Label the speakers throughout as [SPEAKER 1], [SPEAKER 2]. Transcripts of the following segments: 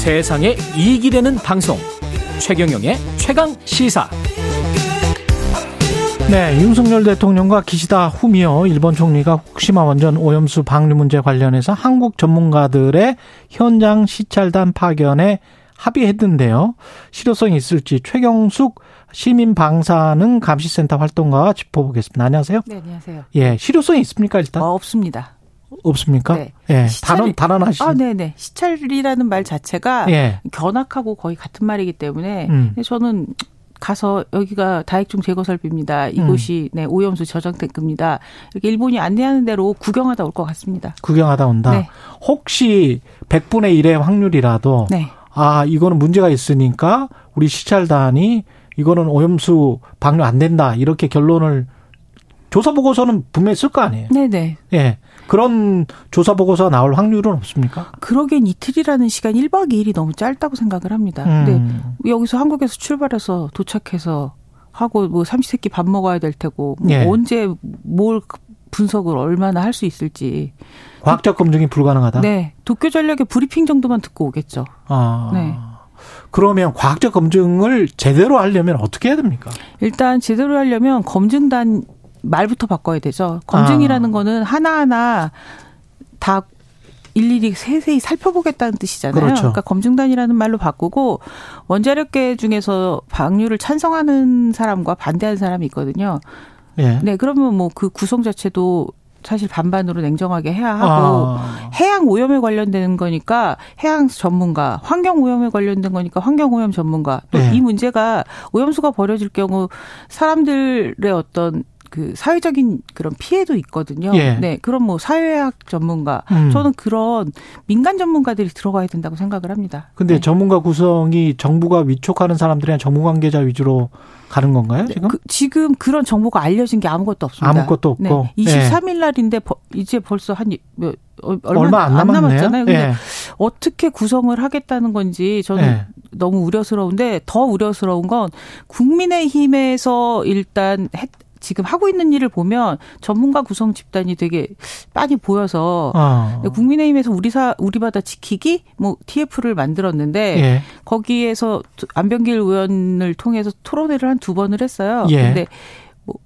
[SPEAKER 1] 세상에 이익이 되는 방송 최경영의 최강 시사
[SPEAKER 2] 네, 윤석열 대통령과 기시다 후미오 일본 총리가 후쿠시마 원전 오염수 방류 문제 관련해서 한국 전문가들의 현장 시찰단 파견에 합의했는데요. 실효성이 있을지 최경숙 시민 방사능 감시센터 활동가 짚어보겠습니다. 안녕하세요.
[SPEAKER 3] 네, 안녕하세요.
[SPEAKER 2] 예, 실효성이 있습니까 일단?
[SPEAKER 3] 어, 없습니다.
[SPEAKER 2] 없습니까?
[SPEAKER 3] 네.
[SPEAKER 2] 예,
[SPEAKER 3] 시찰이-
[SPEAKER 2] 단언 단언하시.
[SPEAKER 3] 아, 네, 네. 시찰이라는 말 자체가
[SPEAKER 2] 예,
[SPEAKER 3] 견학하고 거의 같은 말이기 때문에
[SPEAKER 2] 음.
[SPEAKER 3] 저는 가서 여기가 다액중 제거 설비입니다. 이곳이 네, 오염수 저장 탱크입니다. 이렇게 일본이 안내하는 대로 구경하다 올 것 같습니다.
[SPEAKER 2] 구경하다 온다.
[SPEAKER 3] 네.
[SPEAKER 2] 혹시 100분의 1의 확률이라도
[SPEAKER 3] 네.
[SPEAKER 2] 아, 이거는 문제가 있으니까 우리 시찰단이 이거는 오염수 방류 안 된다. 이렇게 결론을 조사 보고서는 분명히 쓸 거 아니에요.
[SPEAKER 3] 네, 네.
[SPEAKER 2] 예. 그런 조사 보고서 나올 확률은 없습니까?
[SPEAKER 3] 그러기엔 이틀이라는 시간 1박 2일이 너무 짧다고 생각을 합니다.
[SPEAKER 2] 음.
[SPEAKER 3] 근데 여기서 한국에서 출발해서 도착해서 하고 뭐 삼시세끼 밥 먹어야 될 테고 뭐
[SPEAKER 2] 예.
[SPEAKER 3] 언제 뭘 분석을 얼마나 할 수 있을지
[SPEAKER 2] 과학적 검증이 불가능하다.
[SPEAKER 3] 네. 도쿄 전력의 브리핑 정도만 듣고 오겠죠.
[SPEAKER 2] 아.
[SPEAKER 3] 네.
[SPEAKER 2] 그러면 과학적 검증을 제대로 하려면 어떻게 해야 됩니까?
[SPEAKER 3] 일단 제대로 하려면 검증단 말부터 바꿔야 되죠. 검증이라는
[SPEAKER 2] 아.
[SPEAKER 3] 거는 하나하나 다 일일이 세세히 살펴보겠다는 뜻이잖아요.
[SPEAKER 2] 그렇죠.
[SPEAKER 3] 러니까 검증단이라는 말로 바꾸고 원자력계 중에서 방류를 찬성하는 사람과 반대하는 사람이 있거든요.
[SPEAKER 2] 예.
[SPEAKER 3] 네, 그러면 뭐 그 구성 자체도 사실 반반으로 냉정하게 해야 하고
[SPEAKER 2] 아.
[SPEAKER 3] 해양 오염에 관련되는 거니까 해양 전문가, 환경 오염에 관련된 거니까 환경 오염 전문가. 또이
[SPEAKER 2] 네.
[SPEAKER 3] 문제가 오염수가 버려질 경우 사람들의 어떤 그 사회적인 그런 피해도 있거든요.
[SPEAKER 2] 예.
[SPEAKER 3] 네, 그럼 뭐 사회학 전문가,
[SPEAKER 2] 음.
[SPEAKER 3] 저는 그런 민간 전문가들이 들어가야 된다고 생각을 합니다.
[SPEAKER 2] 근데
[SPEAKER 3] 네.
[SPEAKER 2] 전문가 구성이 정부가 위촉하는 사람들이랑 전문 관계자 위주로 가는 건가요, 지금?
[SPEAKER 3] 그, 지금 그런 정보가 알려진 게 아무것도 없습니다.
[SPEAKER 2] 아무것도 없고.
[SPEAKER 3] 네, 23일 날인데 버- 이제 벌써 한 몇, 어, 얼마,
[SPEAKER 2] 얼마 안 남았네요.
[SPEAKER 3] 남았잖아요. 근데
[SPEAKER 2] 예.
[SPEAKER 3] 어떻게 구성을 하겠다는 건지 저는
[SPEAKER 2] 예.
[SPEAKER 3] 너무 우려스러운데 더 우려스러운 건 국민의힘에서 일단 했- 지금 하고 있는 일을 보면 전문가 구성 집단이 되게 많이 보여서
[SPEAKER 2] 어.
[SPEAKER 3] 국민의힘에서 우리 사 우리 바다 지키기 뭐 TF를 만들었는데
[SPEAKER 2] 예.
[SPEAKER 3] 거기에서 안병길 의원을 통해서 토론회를 한 두 번을 했어요.
[SPEAKER 2] 예.
[SPEAKER 3] 근데 뭐,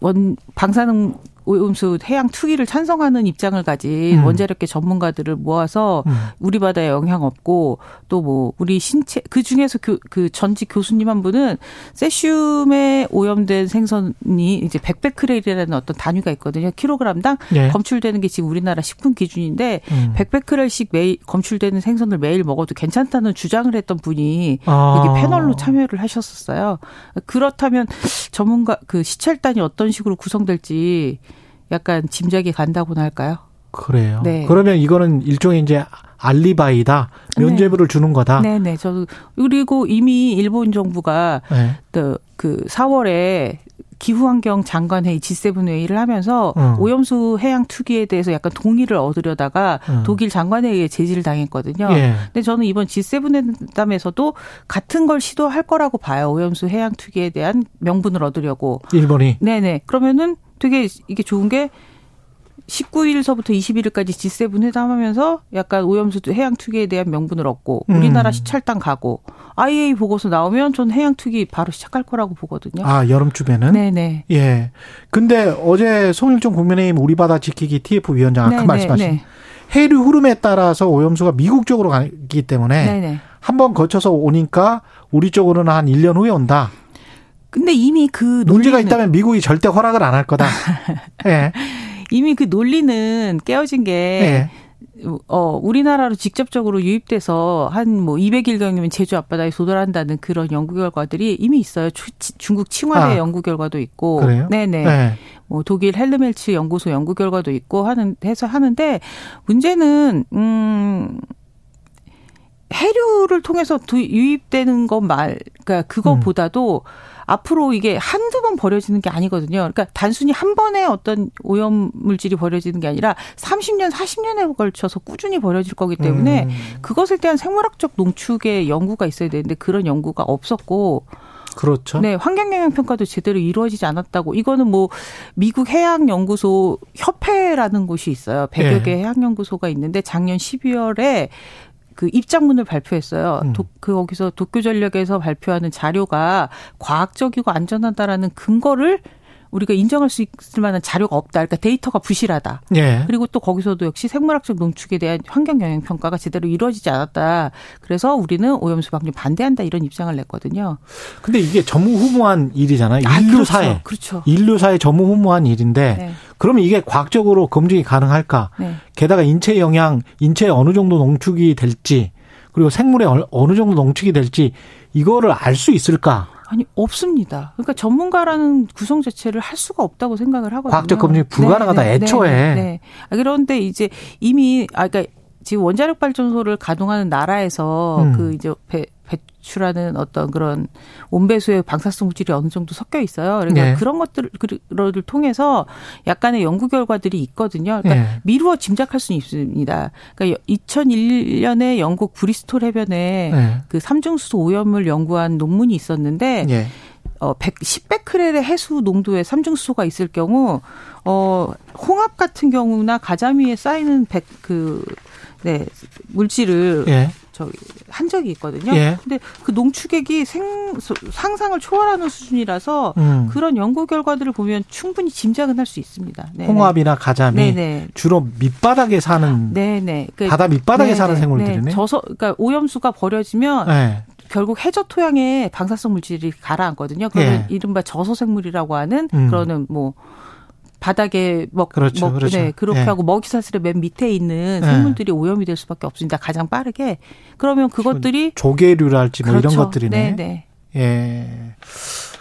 [SPEAKER 3] 뭐어원 방사능 오염수 해양 투기를 찬성하는 입장을 가진
[SPEAKER 2] 음.
[SPEAKER 3] 원자력계 전문가들을 모아서
[SPEAKER 2] 음.
[SPEAKER 3] 우리 바다에 영향 없고 또 뭐 우리 신체 그 중에서 그, 그 전직 교수님 한 분은 세슘에 오염된 생선이 이제 100베크렐이라는 어떤 단위가 있거든요. 킬로그램당
[SPEAKER 2] 예.
[SPEAKER 3] 검출되는 게 지금 우리나라 식품 기준인데
[SPEAKER 2] 음.
[SPEAKER 3] 100베크렐씩 매일 검출되는 생선을 매일 먹어도 괜찮다는 주장을 했던 분이
[SPEAKER 2] 아.
[SPEAKER 3] 여기 패널로 참여를 하셨었어요. 그렇다면 전문가 그 시찰단이 어떤 식으로 구성될지 약간 짐작이 간다고나 할까요?
[SPEAKER 2] 그래요.
[SPEAKER 3] 네.
[SPEAKER 2] 그러면 이거는 일종의 이제 알리바이다. 면죄부를 주는 거다.
[SPEAKER 3] 네 네. 저도 그리고 이미 일본 정부가
[SPEAKER 2] 네.
[SPEAKER 3] 또그 4월에 기후환경 장관회의 G7 회의를 하면서
[SPEAKER 2] 음.
[SPEAKER 3] 오염수 해양 투기에 대해서 약간 동의를 얻으려다가
[SPEAKER 2] 음.
[SPEAKER 3] 독일 장관회의에 제지를 당했거든요.
[SPEAKER 2] 예.
[SPEAKER 3] 근데 저는 이번 G7 회담에서도 같은 걸 시도할 거라고 봐요. 오염수 해양 투기에 대한 명분을 얻으려고.
[SPEAKER 2] 일본이
[SPEAKER 3] 네네. 그러면은 되게 이게 좋은 게 19일서부터 21일까지 G7 회담하면서 약간 오염수 해양 투기에 대한 명분을 얻고 우리나라
[SPEAKER 2] 음.
[SPEAKER 3] 시찰단 가고 IA 보고서 나오면 전 해양 투기 바로 시작할 거라고 보거든요.
[SPEAKER 2] 아 여름쯤에는
[SPEAKER 3] 네네.
[SPEAKER 2] 예. 근데 어제 송일종 국민의힘 우리 바다 지키기 TF 위원장 아까
[SPEAKER 3] 네네,
[SPEAKER 2] 말씀하신
[SPEAKER 3] 네.
[SPEAKER 2] 해류 흐름에 따라서 오염수가 미국 쪽으로 가기 때문에
[SPEAKER 3] 네네.
[SPEAKER 2] 한번 거쳐서 오니까 우리 쪽으로는 한 1년 후에 온다.
[SPEAKER 3] 근데 이미 그
[SPEAKER 2] 문제가
[SPEAKER 3] 논리는
[SPEAKER 2] 있다면 미국이 절대 허락을 안 할 거다. 예.
[SPEAKER 3] 이미 그 논리는 깨어진 게
[SPEAKER 2] 예.
[SPEAKER 3] 어, 우리나라로 직접적으로 유입돼서 한 뭐 200일 경이면 제주 앞바다에 도달한다는 그런 연구 결과들이 이미 있어요. 추- 치- 중국 칭화대
[SPEAKER 2] 아,
[SPEAKER 3] 연구 결과도 있고.
[SPEAKER 2] 그래요?
[SPEAKER 3] 네네.
[SPEAKER 2] 예.
[SPEAKER 3] 뭐 독일 헬르멜츠 연구소 연구 결과도 있고 하는 해서 하는데 문제는 음 해류를 통해서 두- 유입되는 것 말, 그러니까 그거보다도 앞으로 이게 한두 번 버려지는 게 아니거든요. 그러니까 단순히 한 번에 어떤 오염 물질이 버려지는 게 아니라 30년, 40년에 걸쳐서 꾸준히 버려질 거기 때문에
[SPEAKER 2] 음.
[SPEAKER 3] 그것에 대한 생물학적 농축의 연구가 있어야 되는데 그런 연구가 없었고
[SPEAKER 2] 그렇죠.
[SPEAKER 3] 네, 환경 영향 평가도 제대로 이루어지지 않았다고. 이거는 뭐 미국 해양 연구소 협회라는 곳이 있어요. 100여
[SPEAKER 2] 예.
[SPEAKER 3] 개 해양 연구소가 있는데 작년 12월에 그 입장문을 발표했어요.
[SPEAKER 2] 음.
[SPEAKER 3] 도, 그 거기서 도쿄 전력에서 발표하는 자료가 과학적이고 안전하다라는 근거를 우리가 인정할 수 있을 만한 자료가 없다. 그러니까 데이터가 부실하다.
[SPEAKER 2] 예.
[SPEAKER 3] 그리고 또 거기서도 역시 생물학적 농축에 대한 환경 영향 평가가 제대로 이루어지지 않았다. 그래서 우리는 오염수 방류 반대한다 이런 입장을 냈거든요.
[SPEAKER 2] 근데 이게 전무후무한 일이잖아요.
[SPEAKER 3] 아,
[SPEAKER 2] 인류사에.
[SPEAKER 3] 그렇죠. 그렇죠.
[SPEAKER 2] 인류사에 전무후무한 일인데
[SPEAKER 3] 네.
[SPEAKER 2] 그러면 이게 과학적으로 검증이 가능할까?
[SPEAKER 3] 네.
[SPEAKER 2] 게다가 인체 영향, 인체에 어느 정도 농축이 될지 그리고 생물에 얼- 어느 정도 농축이 될지 이거를 알 수 있을까?
[SPEAKER 3] 아니 없습니다. 그러니까 전문가라는 구성 자체를 할 수가 없다고 생각을 하거든요.
[SPEAKER 2] 과학적 검증이 불가능하다, 애초에.
[SPEAKER 3] 네, 네. 아, 그런데 이제 이미 아 그러니까 지금 원자력 발전소를 가동하는 나라에서
[SPEAKER 2] 음.
[SPEAKER 3] 그 이제 배, 배출하는 어떤 그런 온배수의 방사성 물질이 어느 정도 섞여 있어요. 그러니까
[SPEAKER 2] 네.
[SPEAKER 3] 그런 것들을 통해서 약간의 연구 결과들이 있거든요. 그러니까
[SPEAKER 2] 예.
[SPEAKER 3] 미루어 짐작할 수는 있습니다. 그러니까 2001년에 영국 브리스톨 해변에
[SPEAKER 2] 예.
[SPEAKER 3] 그 삼중수소 오염을 연구한 논문이 있었는데
[SPEAKER 2] 예.
[SPEAKER 3] 어, 100, 10베크렐의 해수 농도의 삼중수소가 있을 경우, 어, 홍합 같은 경우나 가자미에 쌓이는 백, 그, 네, 물질을
[SPEAKER 2] 예.
[SPEAKER 3] 저기 한 적이 있거든요.
[SPEAKER 2] 예.
[SPEAKER 3] 근데 그 농축액이 생, 상상을 초월하는 수준이라서
[SPEAKER 2] 음.
[SPEAKER 3] 그런 연구 결과들을 보면 충분히 짐작은 할 수 있습니다. 네네.
[SPEAKER 2] 홍합이나 가자미
[SPEAKER 3] 네네.
[SPEAKER 2] 주로 밑바닥에 사는
[SPEAKER 3] 네네. 그,
[SPEAKER 2] 바다 밑바닥에
[SPEAKER 3] 네네.
[SPEAKER 2] 사는 생물들이네.
[SPEAKER 3] 네. 저서, 그러니까 오염수가 버려지면
[SPEAKER 2] 예.
[SPEAKER 3] 결국 해저 토양에 방사성 물질이 가라앉거든요. 그러면
[SPEAKER 2] 예.
[SPEAKER 3] 이른바 저소생물이라고 하는
[SPEAKER 2] 음.
[SPEAKER 3] 그러는 뭐 바닥에 먹,
[SPEAKER 2] 그렇죠,
[SPEAKER 3] 먹
[SPEAKER 2] 그렇죠.
[SPEAKER 3] 네, 그렇게
[SPEAKER 2] 예.
[SPEAKER 3] 하고 먹이 사슬의 맨 밑에 있는
[SPEAKER 2] 예.
[SPEAKER 3] 생물들이 오염이 될 수밖에 없습니다. 가장 빠르게. 그러면 그것들이
[SPEAKER 2] 조개류랄지 뭐 이런
[SPEAKER 3] 그렇죠.
[SPEAKER 2] 것들이네.
[SPEAKER 3] 네, 네.
[SPEAKER 2] 예.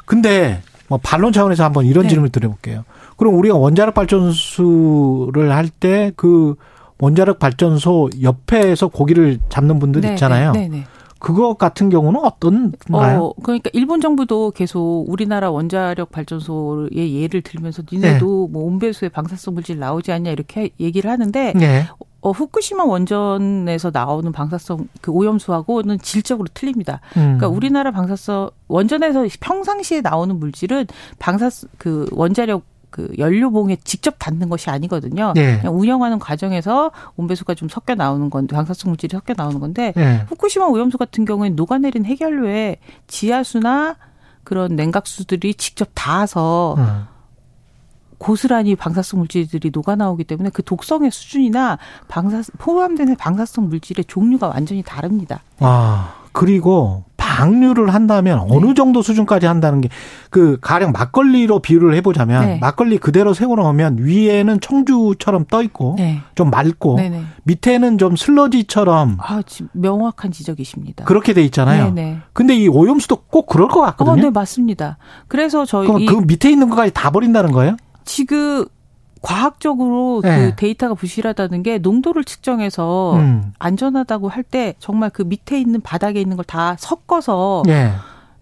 [SPEAKER 2] 근데 뭐 반론 차원에서 한번 이런
[SPEAKER 3] 네.
[SPEAKER 2] 질문을 드려볼게요. 그럼 우리가 원자력 발전소를 할 때 그 원자력 발전소 옆에서 고기를 잡는 분들
[SPEAKER 3] 네,
[SPEAKER 2] 있잖아요.
[SPEAKER 3] 네, 네, 네.
[SPEAKER 2] 그거 같은 경우는 어떤가요?
[SPEAKER 3] 어, 그러니까 일본 정부도 계속 우리나라 원자력 발전소의 예를 들면서 니네도 뭐 온배수의 방사성 물질 나오지 않냐 이렇게 얘기를 하는데
[SPEAKER 2] 예.
[SPEAKER 3] 어, 후쿠시마 원전에서 나오는 방사성 그 오염수하고는 질적으로 틀립니다.
[SPEAKER 2] 음.
[SPEAKER 3] 그러니까 우리나라 방사성 원전에서 평상시에 나오는 물질은 방사 그 원자력 그 연료봉에 직접 닿는 것이 아니거든요.
[SPEAKER 2] 예.
[SPEAKER 3] 그냥 운영하는 과정에서 온배수가 좀 섞여 나오는 건데 방사성 물질이 섞여 나오는 건데
[SPEAKER 2] 예.
[SPEAKER 3] 후쿠시마 오염수 같은 경우에는 녹아내린 해결료에 지하수나 그런 냉각수들이 직접 닿아서
[SPEAKER 2] 음.
[SPEAKER 3] 고스란히 방사성 물질들이 녹아 나오기 때문에 그 독성의 수준이나 방사 포함된 방사성 물질의 종류가 완전히 다릅니다.
[SPEAKER 2] 아, 그리고 방류를 한다면
[SPEAKER 3] 네.
[SPEAKER 2] 어느 정도 수준까지 한다는 게 그 가령 막걸리로 비유를 해보자면
[SPEAKER 3] 네.
[SPEAKER 2] 막걸리 그대로 세워놓으면 위에는 청주처럼 떠 있고
[SPEAKER 3] 네.
[SPEAKER 2] 좀 맑고
[SPEAKER 3] 네네.
[SPEAKER 2] 밑에는 좀 슬러지처럼
[SPEAKER 3] 아, 지- 명확한 지적이십니다.
[SPEAKER 2] 그렇게 돼 있잖아요.
[SPEAKER 3] 네네.
[SPEAKER 2] 근데 이 오염수도 꼭 그럴 것
[SPEAKER 3] 어,
[SPEAKER 2] 같거든요.
[SPEAKER 3] 네, 맞습니다. 그래서 저희
[SPEAKER 2] 그럼 그 밑에 있는 것까지 다 버린다는 거예요?
[SPEAKER 3] 지금 과학적으로
[SPEAKER 2] 네.
[SPEAKER 3] 그 데이터가 부실하다는 게 농도를 측정해서
[SPEAKER 2] 음.
[SPEAKER 3] 안전하다고 할 때 정말 그 밑에 있는 바닥에 있는 걸 다 섞어서
[SPEAKER 2] 예.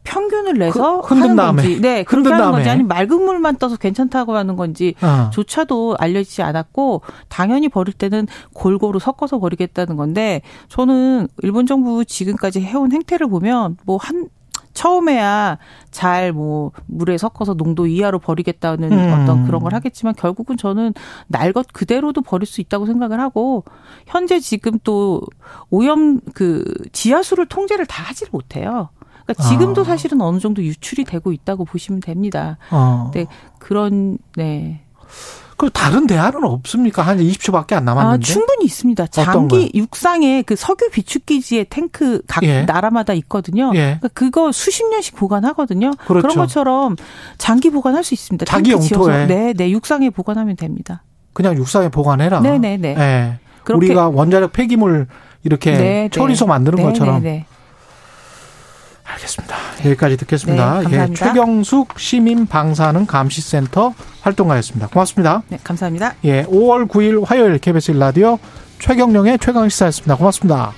[SPEAKER 3] 평균을 내서
[SPEAKER 2] 그- 흔든
[SPEAKER 3] 하는
[SPEAKER 2] 다음에.
[SPEAKER 3] 건지, 네 그렇게 하는
[SPEAKER 2] 다음에.
[SPEAKER 3] 건지 아니면 맑은 물만 떠서 괜찮다고 하는 건지
[SPEAKER 2] 어.
[SPEAKER 3] 조차도 알려지지 않았고 당연히 버릴 때는 골고루 섞어서 버리겠다는 건데 저는 일본 정부 지금까지 해온 행태를 보면 뭐 한 처음에야 잘 뭐 물에 섞어서 농도 이하로 버리겠다는
[SPEAKER 2] 음.
[SPEAKER 3] 어떤 그런 걸 하겠지만 결국은 저는 날 것 그대로도 버릴 수 있다고 생각을 하고 현재 지금 또 오염 그 지하수를 통제를 다 하지를 못해요. 그러니까 지금도
[SPEAKER 2] 아.
[SPEAKER 3] 사실은 어느 정도 유출이 되고 있다고 보시면 됩니다.
[SPEAKER 2] 어.
[SPEAKER 3] 네. 그런 네.
[SPEAKER 2] 그 다른 대안은 없습니까? 한 20초밖에 안 남았는데.
[SPEAKER 3] 아, 충분히 있습니다. 장기 육상에 그 석유 비축 기지의 탱크 각
[SPEAKER 2] 예.
[SPEAKER 3] 나라마다 있거든요.
[SPEAKER 2] 예.
[SPEAKER 3] 그러니까 그거 수십 년씩 보관하거든요.
[SPEAKER 2] 그렇죠.
[SPEAKER 3] 런 것처럼 장기 보관할 수 있습니다.
[SPEAKER 2] 자기. 영토에.
[SPEAKER 3] 네, 네, 육상에 보관하면 됩니다.
[SPEAKER 2] 그냥 육상에 보관해라.
[SPEAKER 3] 네, 네, 네.
[SPEAKER 2] 예. 우리가 원자력 폐기물 이렇게
[SPEAKER 3] 네, 네.
[SPEAKER 2] 처리소 만드는
[SPEAKER 3] 네,
[SPEAKER 2] 것처럼
[SPEAKER 3] 네, 네.
[SPEAKER 2] 알겠습니다. 여기까지 듣겠습니다.
[SPEAKER 3] 네,
[SPEAKER 2] 예,
[SPEAKER 3] 감사합니다.
[SPEAKER 2] 최경숙 시민 방사능 감시센터 활동가였습니다. 고맙습니다.
[SPEAKER 3] 네, 감사합니다.
[SPEAKER 2] 예, 5월 9일 화요일 KBS 라디오 최경령의 최강 시사였습니다. 고맙습니다.